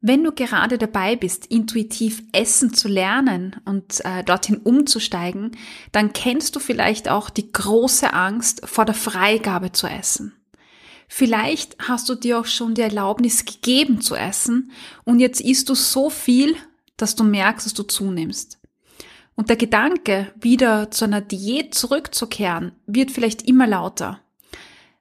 Wenn du gerade dabei bist, intuitiv Essen zu lernen und äh, dorthin umzusteigen, dann kennst du vielleicht auch die große Angst vor der Freigabe zu essen. Vielleicht hast du dir auch schon die Erlaubnis gegeben zu essen und jetzt isst du so viel, dass du merkst, dass du zunimmst. Und der Gedanke, wieder zu einer Diät zurückzukehren, wird vielleicht immer lauter.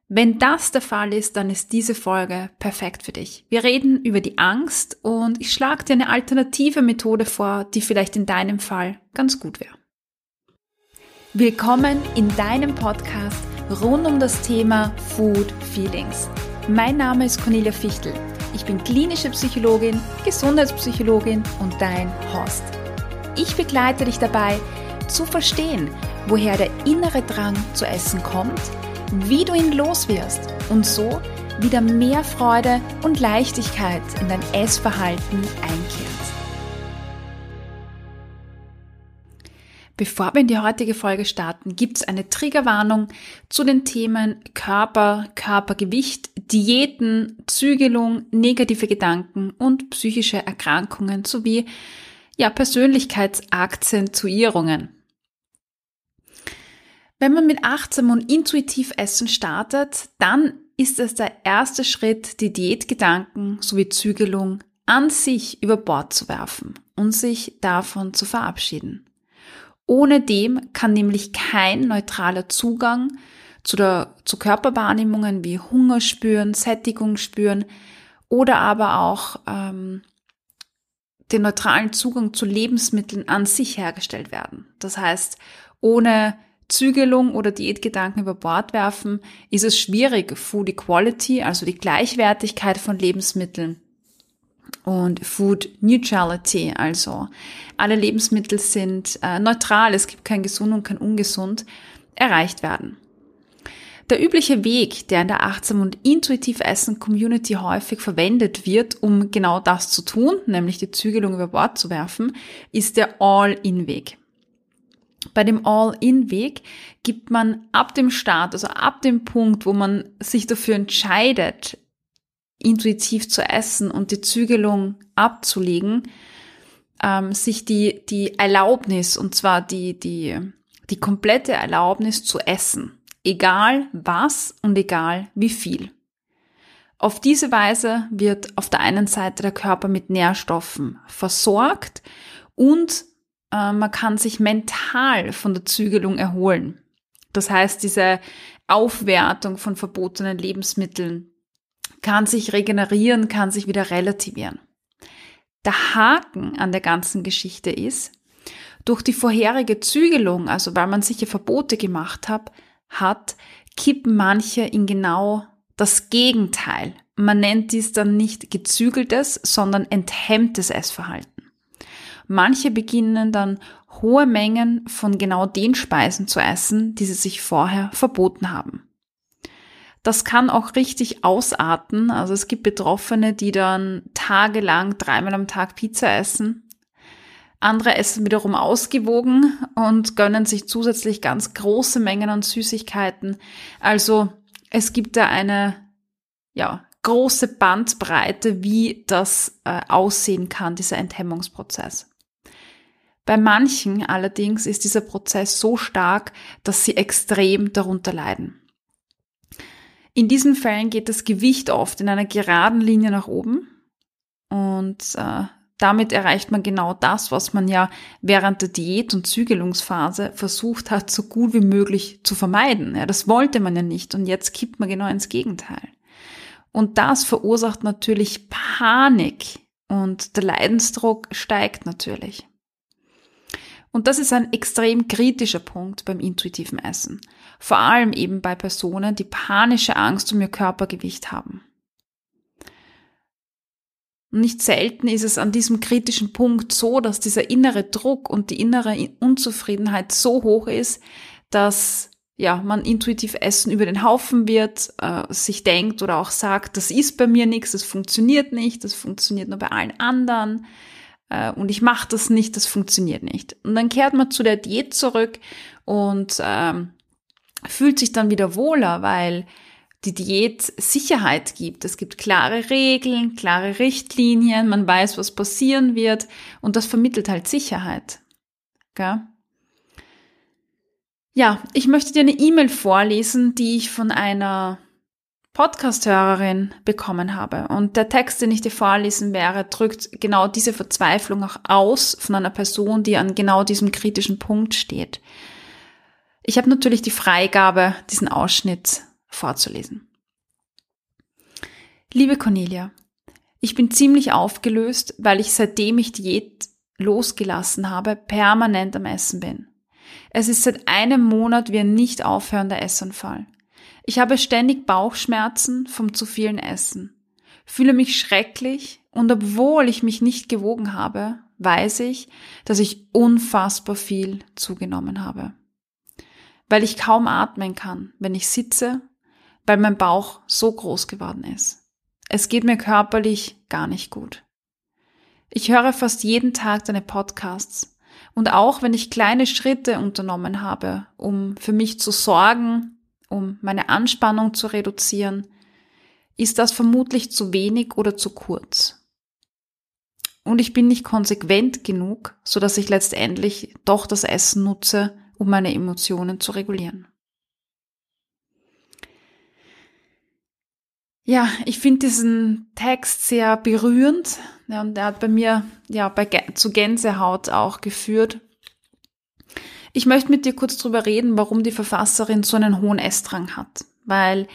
Wenn das der Fall ist, dann ist diese Folge perfekt für dich. Wir reden über die Angst und ich schlage dir eine alternative Methode vor, die vielleicht in deinem Fall ganz gut wäre. Willkommen in deinem Podcast rund um das Thema Food Feelings. Mein Name ist Cornelia Fichtel. Ich bin klinische Psychologin, Gesundheitspsychologin und dein Host. Ich begleite dich dabei, zu verstehen, woher der innere Drang zu essen kommt, wie du ihn loswirst und so wieder mehr Freude und Leichtigkeit in dein Essverhalten einkehrt. Bevor wir in die heutige Folge starten, gibt es eine Triggerwarnung zu den Themen Körper, Körpergewicht, Diäten, Zügelung, negative Gedanken und psychische Erkrankungen sowie ja, Persönlichkeitsakzentuierungen. Wenn man mit achtsam und intuitiv Essen startet, dann ist es der erste Schritt, die Diätgedanken sowie Zügelung an sich über Bord zu werfen und sich davon zu verabschieden. Ohne dem kann nämlich kein neutraler Zugang zu, der, zu Körperwahrnehmungen wie Hunger spüren, Sättigung spüren oder aber auch ähm, den neutralen Zugang zu Lebensmitteln an sich hergestellt werden. Das heißt, ohne Zügelung oder Diätgedanken über Bord werfen, ist es schwierig, Food Equality, also die Gleichwertigkeit von Lebensmitteln und Food Neutrality, also alle Lebensmittel sind äh, neutral, es gibt kein gesund und kein ungesund, erreicht werden. Der übliche Weg, der in der achtsam und intuitiv Essen Community häufig verwendet wird, um genau das zu tun, nämlich die Zügelung über Bord zu werfen, ist der All-in-Weg. Bei dem All-in-Weg gibt man ab dem Start, also ab dem Punkt, wo man sich dafür entscheidet, intuitiv zu essen und die Zügelung abzulegen, ähm, sich die, die Erlaubnis, und zwar die, die, die komplette Erlaubnis zu essen, egal was und egal wie viel. Auf diese Weise wird auf der einen Seite der Körper mit Nährstoffen versorgt und äh, man kann sich mental von der Zügelung erholen. Das heißt, diese Aufwertung von verbotenen Lebensmitteln kann sich regenerieren, kann sich wieder relativieren. Der Haken an der ganzen Geschichte ist, durch die vorherige Zügelung, also weil man sicher Verbote gemacht hat, hat, kippen manche in genau das Gegenteil. Man nennt dies dann nicht gezügeltes, sondern enthemmtes Essverhalten. Manche beginnen dann hohe Mengen von genau den Speisen zu essen, die sie sich vorher verboten haben. Das kann auch richtig ausarten. Also es gibt Betroffene, die dann tagelang dreimal am Tag Pizza essen. Andere essen wiederum ausgewogen und gönnen sich zusätzlich ganz große Mengen an Süßigkeiten. Also es gibt da eine, ja, große Bandbreite, wie das äh, aussehen kann, dieser Enthemmungsprozess. Bei manchen allerdings ist dieser Prozess so stark, dass sie extrem darunter leiden. In diesen Fällen geht das Gewicht oft in einer geraden Linie nach oben und äh, damit erreicht man genau das, was man ja während der Diät- und Zügelungsphase versucht hat, so gut wie möglich zu vermeiden. Ja, das wollte man ja nicht und jetzt kippt man genau ins Gegenteil. Und das verursacht natürlich Panik und der Leidensdruck steigt natürlich. Und das ist ein extrem kritischer Punkt beim intuitiven Essen. Vor allem eben bei Personen, die panische Angst um ihr Körpergewicht haben. nicht selten ist es an diesem kritischen Punkt so, dass dieser innere Druck und die innere Unzufriedenheit so hoch ist, dass ja, man intuitiv Essen über den Haufen wird, äh, sich denkt oder auch sagt, das ist bei mir nichts, das funktioniert nicht, das funktioniert nur bei allen anderen äh, und ich mache das nicht, das funktioniert nicht. Und dann kehrt man zu der Diät zurück und ähm, fühlt sich dann wieder wohler, weil die Diät Sicherheit gibt. Es gibt klare Regeln, klare Richtlinien, man weiß, was passieren wird und das vermittelt halt Sicherheit. Gell? Ja, ich möchte dir eine E-Mail vorlesen, die ich von einer Podcast-Hörerin bekommen habe. Und der Text, den ich dir vorlesen wäre, drückt genau diese Verzweiflung auch aus von einer Person, die an genau diesem kritischen Punkt steht. Ich habe natürlich die Freigabe, diesen Ausschnitt vorzulesen. Liebe Cornelia, ich bin ziemlich aufgelöst, weil ich seitdem ich Diät losgelassen habe, permanent am Essen bin. Es ist seit einem Monat wie ein nicht aufhörender Essanfall. Ich habe ständig Bauchschmerzen vom zu vielen Essen, fühle mich schrecklich und obwohl ich mich nicht gewogen habe, weiß ich, dass ich unfassbar viel zugenommen habe. Weil ich kaum atmen kann, wenn ich sitze, weil mein Bauch so groß geworden ist. Es geht mir körperlich gar nicht gut. Ich höre fast jeden Tag deine Podcasts und auch wenn ich kleine Schritte unternommen habe, um für mich zu sorgen um meine Anspannung zu reduzieren, ist das vermutlich zu wenig oder zu kurz. Und ich bin nicht konsequent genug, so dass ich letztendlich doch das Essen nutze, um meine Emotionen zu regulieren. Ja, ich finde diesen Text sehr berührend. Ja, und er hat bei mir ja bei, zu Gänsehaut auch geführt, ich möchte mit dir kurz drüber reden, warum die Verfasserin so einen hohen Essdrang hat. Weil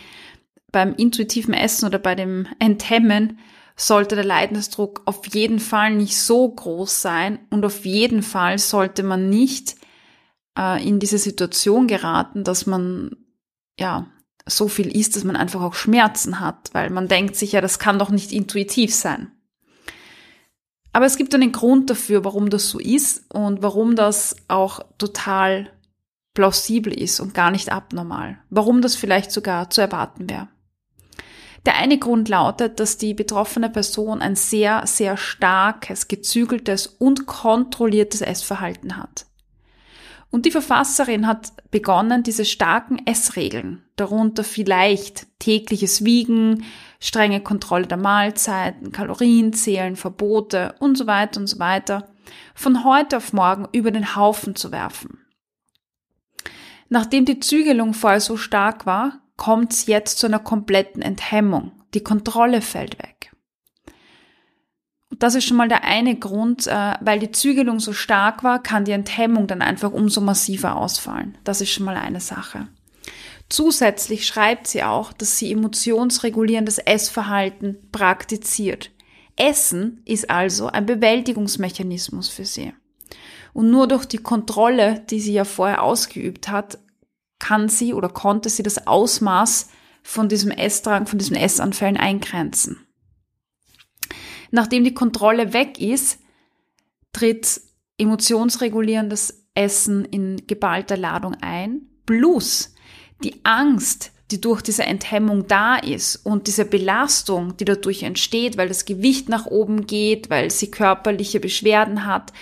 beim intuitiven Essen oder bei dem Enthemmen sollte der Leidensdruck auf jeden Fall nicht so groß sein und auf jeden Fall sollte man nicht äh, in diese Situation geraten, dass man ja so viel isst, dass man einfach auch Schmerzen hat, weil man denkt sich ja, das kann doch nicht intuitiv sein. Aber es gibt einen Grund dafür, warum das so ist und warum das auch total plausibel ist und gar nicht abnormal. Warum das vielleicht sogar zu erwarten wäre. Der eine Grund lautet, dass die betroffene Person ein sehr, sehr starkes, gezügeltes und kontrolliertes Essverhalten hat. Und die Verfasserin hat begonnen, diese starken Essregeln, darunter vielleicht tägliches Wiegen, strenge Kontrolle der Mahlzeiten, Kalorienzählen, Verbote und so weiter und so weiter, von heute auf morgen über den Haufen zu werfen. Nachdem die Zügelung vorher so stark war, kommt es jetzt zu einer kompletten Enthemmung. Die Kontrolle fällt weg. Das ist schon mal der eine Grund, äh, weil die Zügelung so stark war, kann die Enthemmung dann einfach umso massiver ausfallen. Das ist schon mal eine Sache. Zusätzlich schreibt sie auch, dass sie emotionsregulierendes Essverhalten praktiziert. Essen ist also ein Bewältigungsmechanismus für sie. Und nur durch die Kontrolle, die sie ja vorher ausgeübt hat, kann sie oder konnte sie das Ausmaß von diesem Essdrang, von diesen Essanfällen eingrenzen. Nachdem die Kontrolle weg ist, tritt emotionsregulierendes Essen in geballter Ladung ein, plus die Angst, die durch diese Enthemmung da ist und diese Belastung, die dadurch entsteht, weil das Gewicht nach oben geht, weil sie körperliche Beschwerden hat,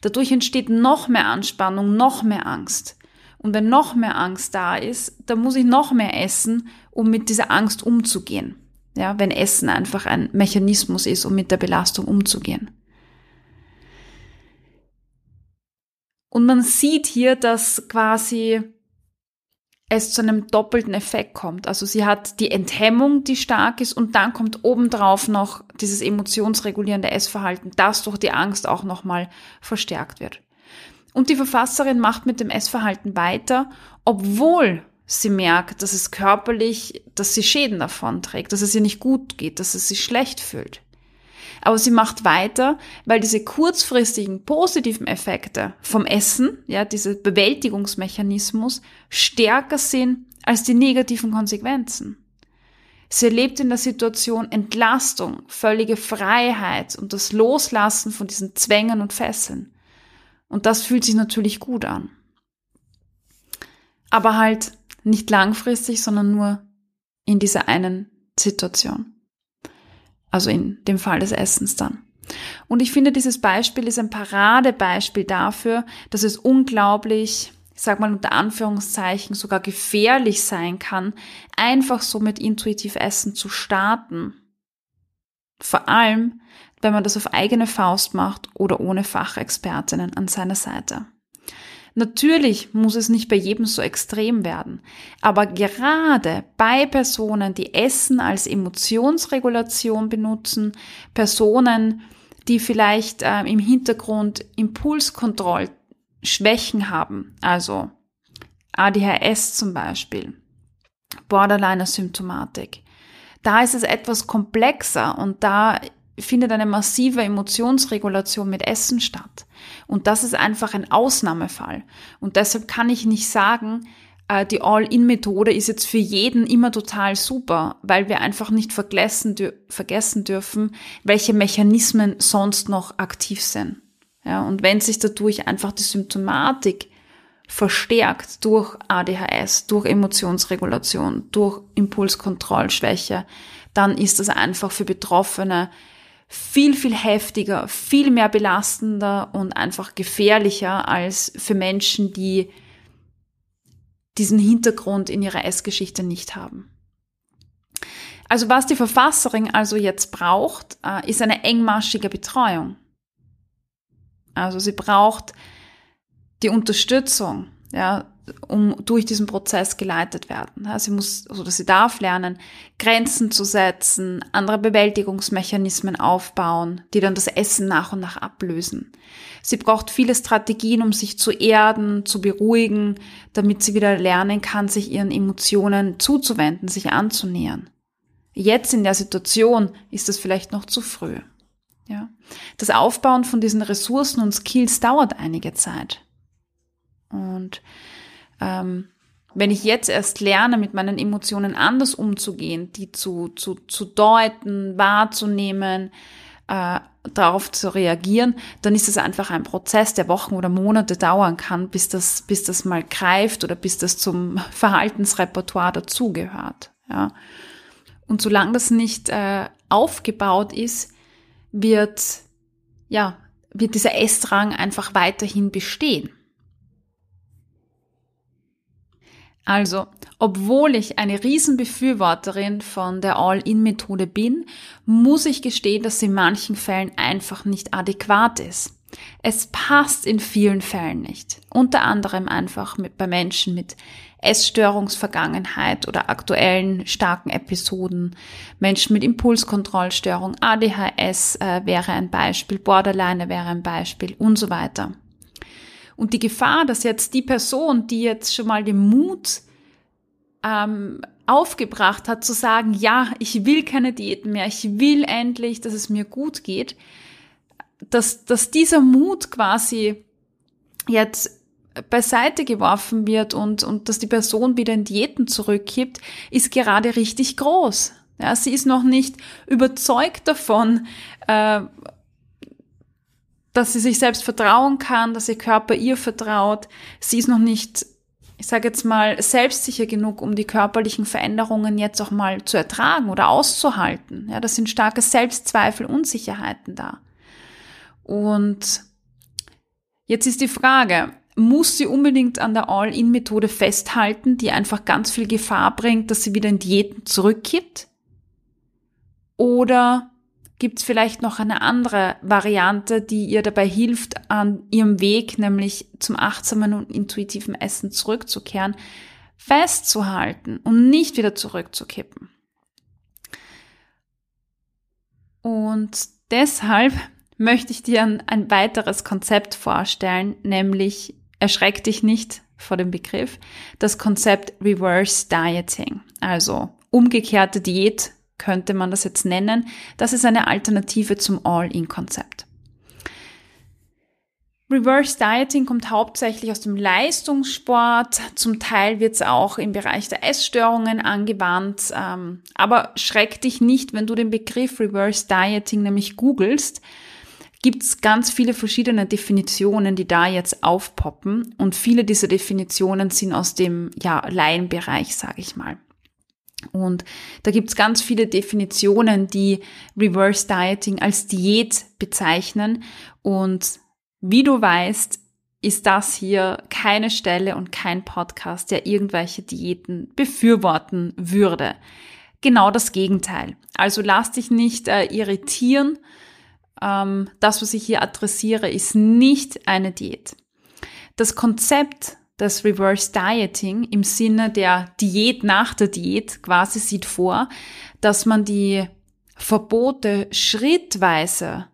dadurch entsteht noch mehr Anspannung, noch mehr Angst. Und wenn noch mehr Angst da ist, dann muss ich noch mehr essen, um mit dieser Angst umzugehen. Ja, wenn Essen einfach ein Mechanismus ist, um mit der Belastung umzugehen. Und man sieht hier, dass quasi es zu einem doppelten Effekt kommt. Also sie hat die Enthemmung, die stark ist, und dann kommt obendrauf noch dieses emotionsregulierende Essverhalten, das durch die Angst auch nochmal verstärkt wird. Und die Verfasserin macht mit dem Essverhalten weiter, obwohl sie merkt, dass es körperlich, dass sie Schäden davon trägt, dass es ihr nicht gut geht, dass es sich schlecht fühlt. Aber sie macht weiter, weil diese kurzfristigen positiven Effekte vom Essen, ja, dieser Bewältigungsmechanismus stärker sind als die negativen Konsequenzen. Sie erlebt in der Situation Entlastung, völlige Freiheit und das Loslassen von diesen Zwängen und Fesseln. Und das fühlt sich natürlich gut an. Aber halt nicht langfristig, sondern nur in dieser einen Situation. Also in dem Fall des Essens dann. Und ich finde, dieses Beispiel ist ein Paradebeispiel dafür, dass es unglaublich ich sag mal unter Anführungszeichen, sogar gefährlich sein kann, einfach so mit intuitiv Essen zu starten. Vor allem, wenn man das auf eigene Faust macht oder ohne Fachexpertinnen an seiner Seite. Natürlich muss es nicht bei jedem so extrem werden, aber gerade bei Personen, die Essen als Emotionsregulation benutzen, Personen, die vielleicht äh, im Hintergrund Impulskontrollschwächen haben, also ADHS zum Beispiel, Borderliner-Symptomatik, da ist es etwas komplexer und da findet eine massive Emotionsregulation mit Essen statt. Und das ist einfach ein Ausnahmefall. Und deshalb kann ich nicht sagen, äh, die All-In-Methode ist jetzt für jeden immer total super, weil wir einfach nicht vergessen, vergessen dürfen, welche Mechanismen sonst noch aktiv sind. Ja, und wenn sich dadurch einfach die Symptomatik verstärkt durch ADHS, durch Emotionsregulation, durch Impulskontrollschwäche, dann ist das einfach für Betroffene viel, viel heftiger, viel mehr belastender und einfach gefährlicher als für Menschen, die diesen Hintergrund in ihrer Essgeschichte nicht haben. Also was die Verfasserin also jetzt braucht, äh, ist eine engmaschige Betreuung. Also sie braucht die Unterstützung, ja, um durch diesen Prozess geleitet werden. sie muss, oder sie darf lernen, Grenzen zu setzen, andere Bewältigungsmechanismen aufbauen, die dann das Essen nach und nach ablösen. Sie braucht viele Strategien, um sich zu erden, zu beruhigen, damit sie wieder lernen kann, sich ihren Emotionen zuzuwenden, sich anzunähern. Jetzt in der Situation ist das vielleicht noch zu früh. Ja. Das Aufbauen von diesen Ressourcen und Skills dauert einige Zeit. Und ähm, wenn ich jetzt erst lerne, mit meinen Emotionen anders umzugehen, die zu, zu, zu deuten, wahrzunehmen, äh, darauf zu reagieren, dann ist es einfach ein Prozess, der Wochen oder Monate dauern kann, bis das, bis das mal greift oder bis das zum Verhaltensrepertoire dazugehört. Ja. Und solange das nicht äh, aufgebaut ist, wird, ja, wird dieser Essdrang einfach weiterhin bestehen. Also, obwohl ich eine Riesenbefürworterin von der All-In-Methode bin, muss ich gestehen, dass sie in manchen Fällen einfach nicht adäquat ist. Es passt in vielen Fällen nicht. Unter anderem einfach mit, bei Menschen mit Essstörungsvergangenheit oder aktuellen starken Episoden. Menschen mit Impulskontrollstörung, ADHS äh, wäre ein Beispiel, Borderline wäre ein Beispiel und so weiter. Und die Gefahr, dass jetzt die Person, die jetzt schon mal den Mut ähm, aufgebracht hat, zu sagen, ja, ich will keine Diäten mehr, ich will endlich, dass es mir gut geht, dass, dass dieser Mut quasi jetzt beiseite geworfen wird und, und dass die Person wieder in Diäten zurückkippt, ist gerade richtig groß. Ja, sie ist noch nicht überzeugt davon, äh, dass sie sich selbst vertrauen kann, dass ihr Körper ihr vertraut. Sie ist noch nicht, ich sage jetzt mal, selbstsicher genug, um die körperlichen Veränderungen jetzt auch mal zu ertragen oder auszuhalten. Ja, das sind starke Selbstzweifel, Unsicherheiten da. Und jetzt ist die Frage, muss sie unbedingt an der All-In-Methode festhalten, die einfach ganz viel Gefahr bringt, dass sie wieder in Diäten zurückkippt? Oder gibt es vielleicht noch eine andere Variante, die ihr dabei hilft, an ihrem Weg, nämlich zum achtsamen und intuitiven Essen zurückzukehren, festzuhalten und nicht wieder zurückzukippen. Und deshalb möchte ich dir ein, ein weiteres Konzept vorstellen, nämlich erschreck dich nicht vor dem Begriff, das Konzept Reverse Dieting, also umgekehrte Diät könnte man das jetzt nennen. Das ist eine Alternative zum All-In-Konzept. Reverse Dieting kommt hauptsächlich aus dem Leistungssport, zum Teil wird es auch im Bereich der Essstörungen angewandt, ähm, aber schreck dich nicht, wenn du den Begriff Reverse Dieting nämlich googelst, gibt es ganz viele verschiedene Definitionen, die da jetzt aufpoppen und viele dieser Definitionen sind aus dem ja, Laienbereich, sage ich mal. Und da gibt's ganz viele Definitionen, die Reverse Dieting als Diät bezeichnen. Und wie du weißt, ist das hier keine Stelle und kein Podcast, der irgendwelche Diäten befürworten würde. Genau das Gegenteil. Also lass dich nicht äh, irritieren. Ähm, das, was ich hier adressiere, ist nicht eine Diät. Das Konzept des Reverse Dieting im Sinne der Diät nach der Diät quasi sieht vor, dass man die Verbote schrittweise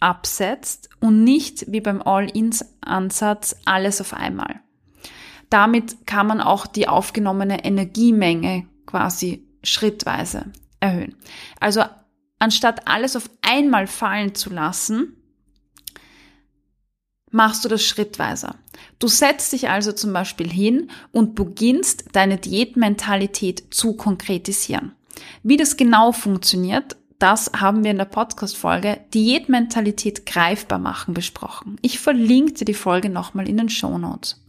absetzt und nicht wie beim All-in-Ansatz alles auf einmal. Damit kann man auch die aufgenommene Energiemenge quasi schrittweise erhöhen. Also anstatt alles auf einmal fallen zu lassen, machst du das schrittweise. Du setzt dich also zum Beispiel hin und beginnst deine Diätmentalität zu konkretisieren. Wie das genau funktioniert, das haben wir in der Podcast-Folge Diätmentalität greifbar machen besprochen. Ich verlinke dir die Folge nochmal in den Show Notes.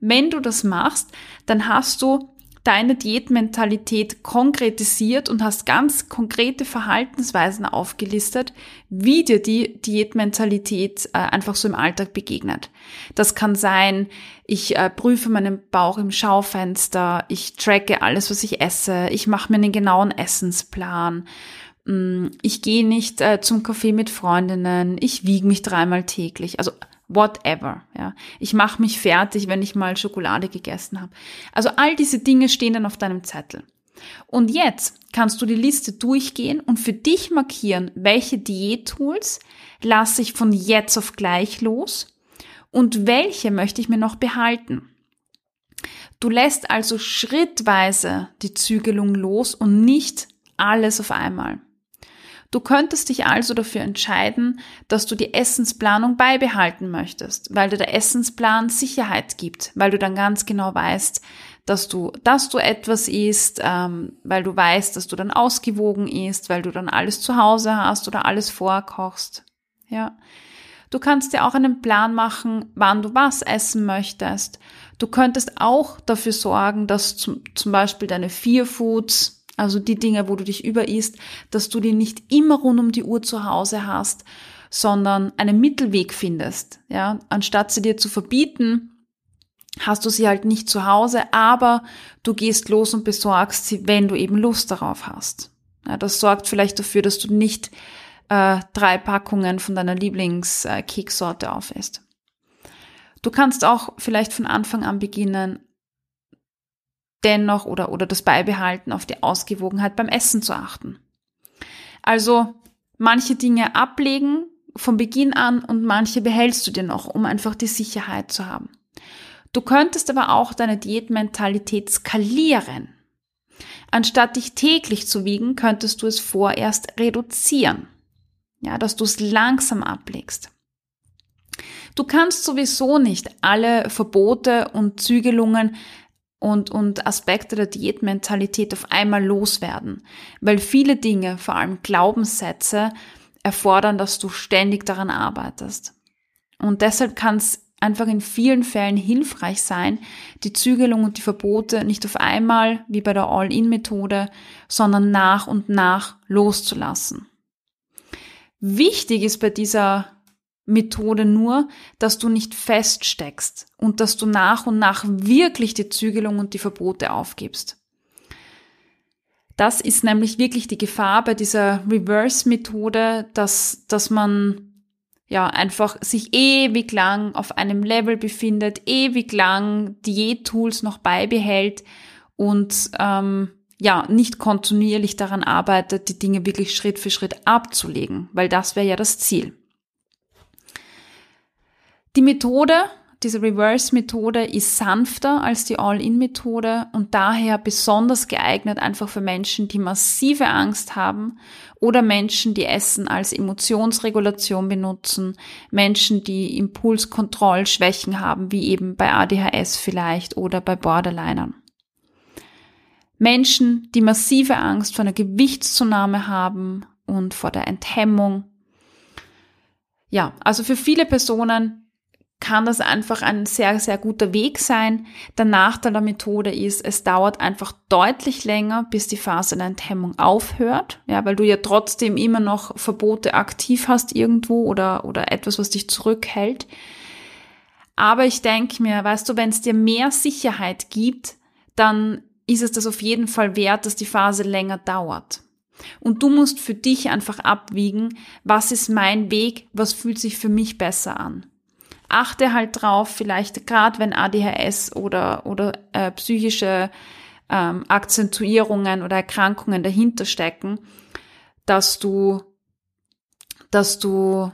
Wenn du das machst, dann hast du deine Diätmentalität konkretisiert und hast ganz konkrete Verhaltensweisen aufgelistet, wie dir die Diätmentalität äh, einfach so im Alltag begegnet. Das kann sein, ich äh, prüfe meinen Bauch im Schaufenster, ich tracke alles, was ich esse, ich mache mir einen genauen Essensplan, Mm, ich gehe nicht äh, zum Kaffee mit Freundinnen, ich wiege mich dreimal täglich, also whatever, ja. Ich mache mich fertig, wenn ich mal Schokolade gegessen habe. Also all diese Dinge stehen dann auf deinem Zettel. Und jetzt kannst du die Liste durchgehen und für dich markieren, welche Diättools lasse ich von jetzt auf gleich los und welche möchte ich mir noch behalten. Du lässt also schrittweise die Zügelung los und nicht alles auf einmal. Du könntest dich also dafür entscheiden, dass du die Essensplanung beibehalten möchtest, weil dir der Essensplan Sicherheit gibt, weil du dann ganz genau weißt, dass du, dass du etwas isst, ähm, weil du weißt, dass du dann ausgewogen isst, weil du dann alles zu Hause hast oder alles vorkochst. Ja. Du kannst dir auch einen Plan machen, wann du was essen möchtest. Du könntest auch dafür sorgen, dass zum, zum Beispiel deine Vier Foods also die Dinge, wo du dich überisst, dass du die nicht immer rund um die Uhr zu Hause hast, sondern einen Mittelweg findest. Ja, anstatt sie dir zu verbieten, hast du sie halt nicht zu Hause, aber du gehst los und besorgst sie, wenn du eben Lust darauf hast. Ja, das sorgt vielleicht dafür, dass du nicht äh, drei Packungen von deiner Lieblingskeksorte äh, aufisst. Du kannst auch vielleicht von Anfang an beginnen, dennoch oder, oder das Beibehalten auf die Ausgewogenheit beim Essen zu achten. Also manche Dinge ablegen von Beginn an und manche behältst du dir noch, um einfach die Sicherheit zu haben. Du könntest aber auch deine Diätmentalität skalieren. Anstatt dich täglich zu wiegen, könntest du es vorerst reduzieren. Ja, dass du es langsam ablegst. Du kannst sowieso nicht alle Verbote und Zügelungen und, und Aspekte der Diätmentalität auf einmal loswerden. Weil viele Dinge, vor allem Glaubenssätze, erfordern, dass du ständig daran arbeitest. Und deshalb kann es einfach in vielen Fällen hilfreich sein, die Zügelung und die Verbote nicht auf einmal, wie bei der All-In-Methode, sondern nach und nach loszulassen. Wichtig ist bei dieser Methode nur, dass du nicht feststeckst und dass du nach und nach wirklich die Zügelung und die Verbote aufgibst. Das ist nämlich wirklich die Gefahr bei dieser Reverse-Methode, dass, dass man ja einfach sich ewig lang auf einem Level befindet, ewig lang Diät-Tools noch beibehält und ähm, ja nicht kontinuierlich daran arbeitet, die Dinge wirklich Schritt für Schritt abzulegen, weil das wäre ja das Ziel. Die Methode, diese Reverse-Methode ist sanfter als die All-In-Methode und daher besonders geeignet einfach für Menschen, die massive Angst haben oder Menschen, die Essen als Emotionsregulation benutzen, Menschen, die Impulskontrollschwächen haben, wie eben bei ADHS vielleicht oder bei Borderlinern. Menschen, die massive Angst vor einer Gewichtszunahme haben und vor der Enthemmung. Ja, also für viele Personen kann das einfach ein sehr, sehr guter Weg sein. Der Nachteil der Methode ist, es dauert einfach deutlich länger, bis die Phase der Enthemmung aufhört, ja, weil du ja trotzdem immer noch Verbote aktiv hast irgendwo oder, oder etwas, was dich zurückhält. Aber ich denke mir, weißt du, wenn es dir mehr Sicherheit gibt, dann ist es das auf jeden Fall wert, dass die Phase länger dauert. Und du musst für dich einfach abwiegen, was ist mein Weg, was fühlt sich für mich besser an. Achte halt drauf, vielleicht gerade wenn ADHS oder, oder äh, psychische ähm, Akzentuierungen oder Erkrankungen dahinter stecken, dass du, dass du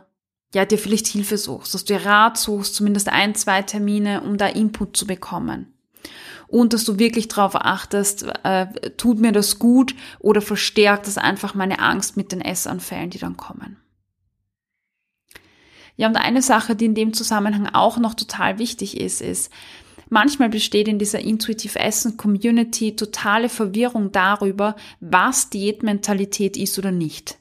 ja dir vielleicht Hilfe suchst, dass du dir Rat suchst, zumindest ein, zwei Termine, um da Input zu bekommen und dass du wirklich darauf achtest, äh, tut mir das gut oder verstärkt das einfach meine Angst mit den Essanfällen, die dann kommen. Ja, und eine Sache, die in dem Zusammenhang auch noch total wichtig ist, ist, manchmal besteht in dieser Intuitive Essen Community totale Verwirrung darüber, was Diätmentalität ist oder nicht.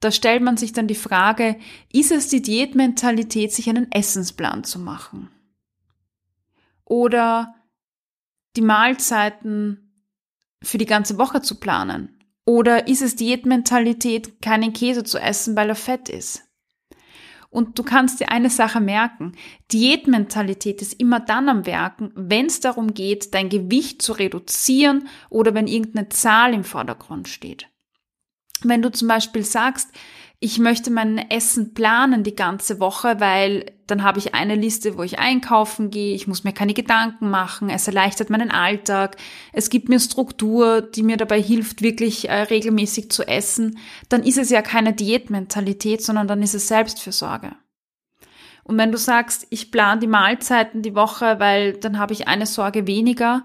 Da stellt man sich dann die Frage, ist es die Diätmentalität, sich einen Essensplan zu machen? Oder die Mahlzeiten für die ganze Woche zu planen? Oder ist es Diätmentalität, keinen Käse zu essen, weil er fett ist? Und du kannst dir eine Sache merken. Diätmentalität ist immer dann am Werken, wenn es darum geht, dein Gewicht zu reduzieren oder wenn irgendeine Zahl im Vordergrund steht. Wenn du zum Beispiel sagst, ich möchte mein Essen planen die ganze Woche, weil dann habe ich eine Liste, wo ich einkaufen gehe, ich muss mir keine Gedanken machen, es erleichtert meinen Alltag, es gibt mir Struktur, die mir dabei hilft, wirklich äh, regelmäßig zu essen, dann ist es ja keine Diätmentalität, sondern dann ist es Selbstfürsorge. Und wenn du sagst, ich plane die Mahlzeiten die Woche, weil dann habe ich eine Sorge weniger,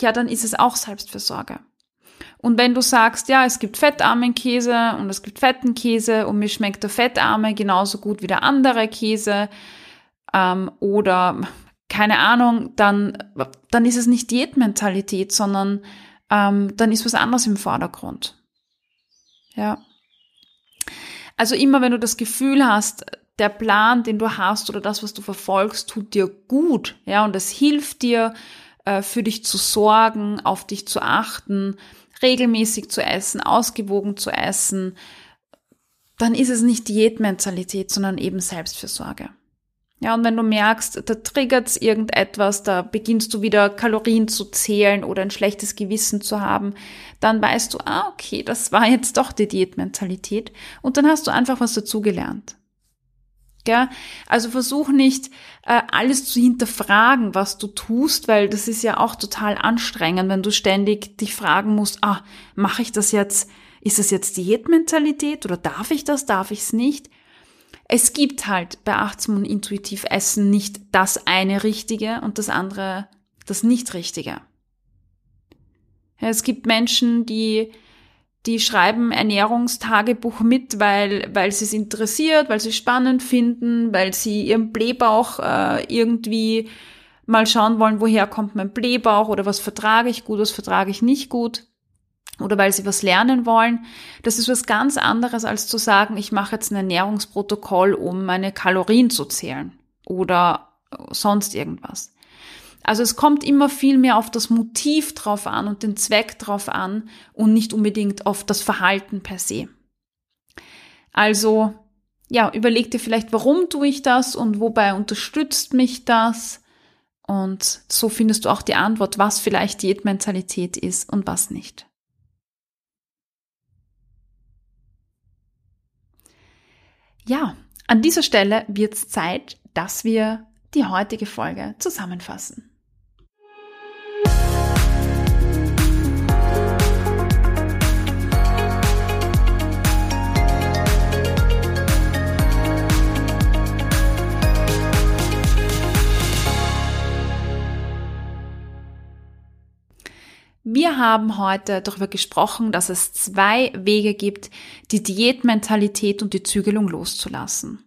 ja, dann ist es auch Selbstfürsorge. Und wenn du sagst, ja, es gibt fettarmen Käse und es gibt fetten Käse und mir schmeckt der fettarme genauso gut wie der andere Käse ähm, oder keine Ahnung, dann, dann ist es nicht Diätmentalität, sondern ähm, dann ist was anderes im Vordergrund. Ja. Also immer wenn du das Gefühl hast, der Plan, den du hast oder das, was du verfolgst, tut dir gut, ja, und es hilft dir, äh, für dich zu sorgen, auf dich zu achten, regelmäßig zu essen, ausgewogen zu essen, dann ist es nicht Diätmentalität, sondern eben Selbstfürsorge. Ja, und wenn du merkst, da triggert irgendetwas, da beginnst du wieder Kalorien zu zählen oder ein schlechtes Gewissen zu haben, dann weißt du, ah, okay, das war jetzt doch die Diätmentalität und dann hast du einfach was dazugelernt. Gell? Also versuch nicht äh, alles zu hinterfragen, was du tust, weil das ist ja auch total anstrengend, wenn du ständig dich fragen musst, ah, mache ich das jetzt, ist das jetzt Diätmentalität oder darf ich das, darf ich es nicht? Es gibt halt bei achtsam und intuitiv Essen nicht das eine Richtige und das andere das nicht Richtige. Es gibt Menschen, die die schreiben Ernährungstagebuch mit, weil, weil sie es interessiert, weil sie es spannend finden, weil sie ihren Blähbauch äh, irgendwie mal schauen wollen, woher kommt mein Blähbauch oder was vertrage ich gut, was vertrage ich nicht gut oder weil sie was lernen wollen. Das ist was ganz anderes als zu sagen, ich mache jetzt ein Ernährungsprotokoll, um meine Kalorien zu zählen oder sonst irgendwas. Also es kommt immer viel mehr auf das Motiv drauf an und den Zweck drauf an und nicht unbedingt auf das Verhalten per se. Also ja, überleg dir vielleicht, warum tue ich das und wobei unterstützt mich das? Und so findest du auch die Antwort, was vielleicht Diätmentalität ist und was nicht. Ja, an dieser Stelle wird es Zeit, dass wir die heutige Folge zusammenfassen. Wir haben heute darüber gesprochen, dass es zwei Wege gibt, die Diätmentalität und die Zügelung loszulassen.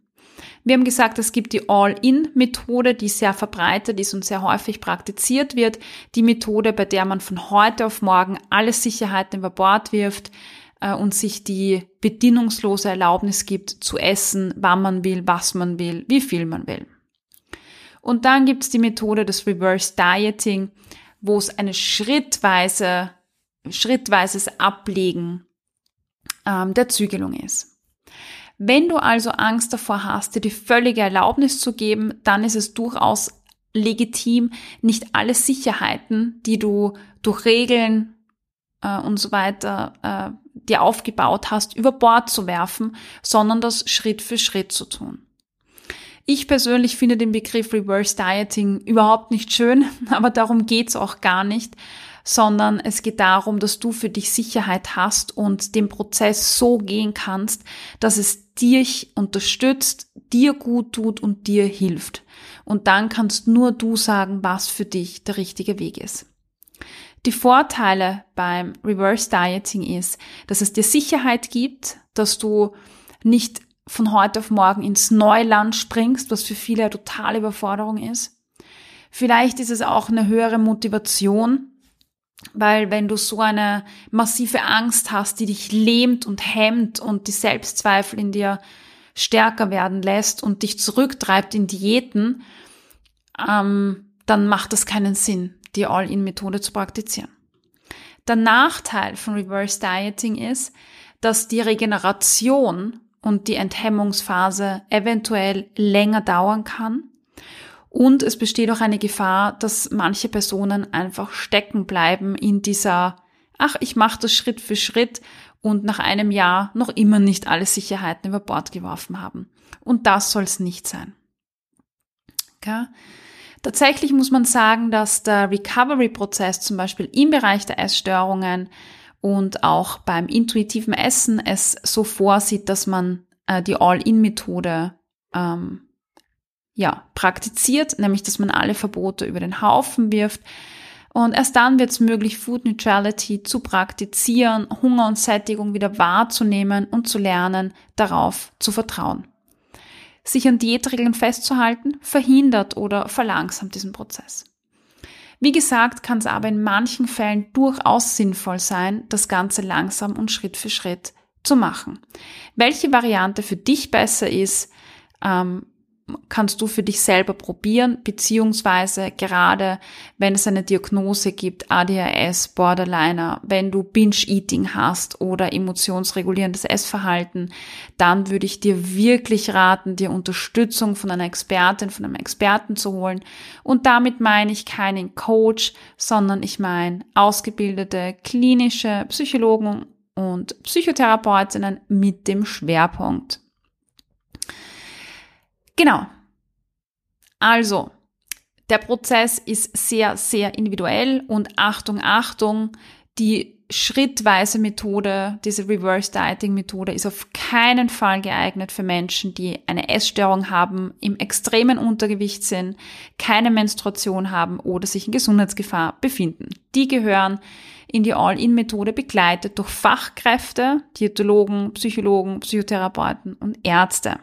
Wir haben gesagt, es gibt die All-In-Methode, die sehr verbreitet ist und sehr häufig praktiziert wird. Die Methode, bei der man von heute auf morgen alle Sicherheiten über Bord wirft äh, und sich die bedingungslose Erlaubnis gibt, zu essen, wann man will, was man will, wie viel man will. Und dann gibt es die Methode des Reverse Dieting, wo es eine schrittweise, schrittweises Ablegen ähm, der Zügelung ist. Wenn du also Angst davor hast, dir die völlige Erlaubnis zu geben, dann ist es durchaus legitim, nicht alle Sicherheiten, die du durch Regeln äh, und so weiter äh, dir aufgebaut hast, über Bord zu werfen, sondern das Schritt für Schritt zu tun. Ich persönlich finde den Begriff Reverse Dieting überhaupt nicht schön, aber darum geht's auch gar nicht, sondern es geht darum, dass du für dich Sicherheit hast und den Prozess so gehen kannst, dass es dich unterstützt, dir gut tut und dir hilft. Und dann kannst nur du sagen, was für dich der richtige Weg ist. Die Vorteile beim Reverse Dieting ist, dass es dir Sicherheit gibt, dass du nicht von heute auf morgen ins Neuland springst, was für viele eine totale Überforderung ist. Vielleicht ist es auch eine höhere Motivation, weil wenn du so eine massive Angst hast, die dich lähmt und hemmt und die Selbstzweifel in dir stärker werden lässt und dich zurücktreibt in Diäten, ähm, dann macht das keinen Sinn, die All-in-Methode zu praktizieren. Der Nachteil von Reverse Dieting ist, dass die Regeneration und die Enthemmungsphase eventuell länger dauern kann. Und es besteht auch eine Gefahr, dass manche Personen einfach stecken bleiben in dieser, ach, ich mache das Schritt für Schritt und nach einem Jahr noch immer nicht alle Sicherheiten über Bord geworfen haben. Und das soll es nicht sein. Okay? Tatsächlich muss man sagen, dass der Recovery-Prozess zum Beispiel im Bereich der Essstörungen und auch beim intuitiven Essen es so vorsieht, dass man äh, die All-In-Methode ähm, ja, praktiziert, nämlich dass man alle Verbote über den Haufen wirft. Und erst dann wird es möglich, Food Neutrality zu praktizieren, Hunger und Sättigung wieder wahrzunehmen und zu lernen, darauf zu vertrauen. Sich an Diätregeln festzuhalten, verhindert oder verlangsamt diesen Prozess. Wie gesagt, kann es aber in manchen Fällen durchaus sinnvoll sein, das Ganze langsam und Schritt für Schritt zu machen. Welche Variante für dich besser ist, ähm, kannst du für dich selber probieren, beziehungsweise gerade wenn es eine Diagnose gibt, ADHS, Borderliner, wenn du Binge-Eating hast oder emotionsregulierendes Essverhalten, dann würde ich dir wirklich raten, dir Unterstützung von einer Expertin, von einem Experten zu holen. Und damit meine ich keinen Coach, sondern ich meine ausgebildete klinische Psychologen und Psychotherapeutinnen mit dem Schwerpunkt Genau. Also, der Prozess ist sehr, sehr individuell und Achtung, Achtung, die schrittweise Methode, diese Reverse Dieting Methode ist auf keinen Fall geeignet für Menschen, die eine Essstörung haben, im extremen Untergewicht sind, keine Menstruation haben oder sich in Gesundheitsgefahr befinden. Die gehören in die All-In-Methode begleitet durch Fachkräfte, Diätologen, Psychologen, Psychotherapeuten und Ärzte.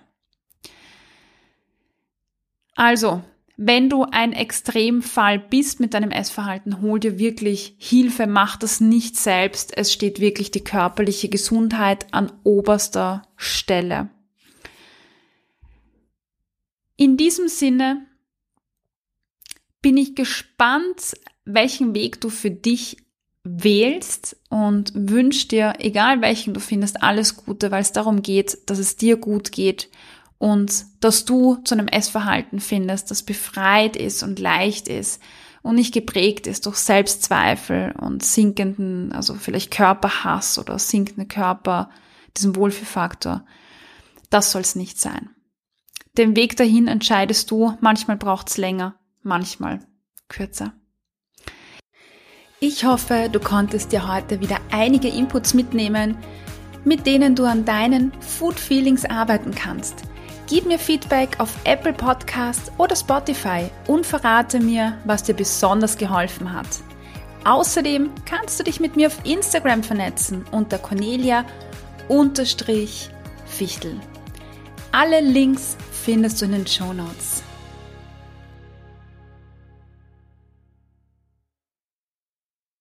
Also, wenn du ein Extremfall bist mit deinem Essverhalten, hol dir wirklich Hilfe, mach das nicht selbst. Es steht wirklich die körperliche Gesundheit an oberster Stelle. In diesem Sinne bin ich gespannt, welchen Weg du für dich wählst und wünsche dir, egal welchen du findest, alles Gute, weil es darum geht, dass es dir gut geht und dass du zu einem Essverhalten findest, das befreit ist und leicht ist und nicht geprägt ist durch Selbstzweifel und sinkenden, also vielleicht Körperhass oder sinkende Körper, diesen Wohlfühlfaktor. Das soll es nicht sein. Den Weg dahin entscheidest du, manchmal braucht es länger, manchmal kürzer. Ich hoffe, du konntest dir heute wieder einige Inputs mitnehmen, mit denen du an deinen Food Feelings arbeiten kannst. Gib mir Feedback auf Apple Podcasts oder Spotify und verrate mir, was dir besonders geholfen hat. Außerdem kannst du dich mit mir auf Instagram vernetzen unter Cornelia-Fichtel. Alle Links findest du in den Show Notes.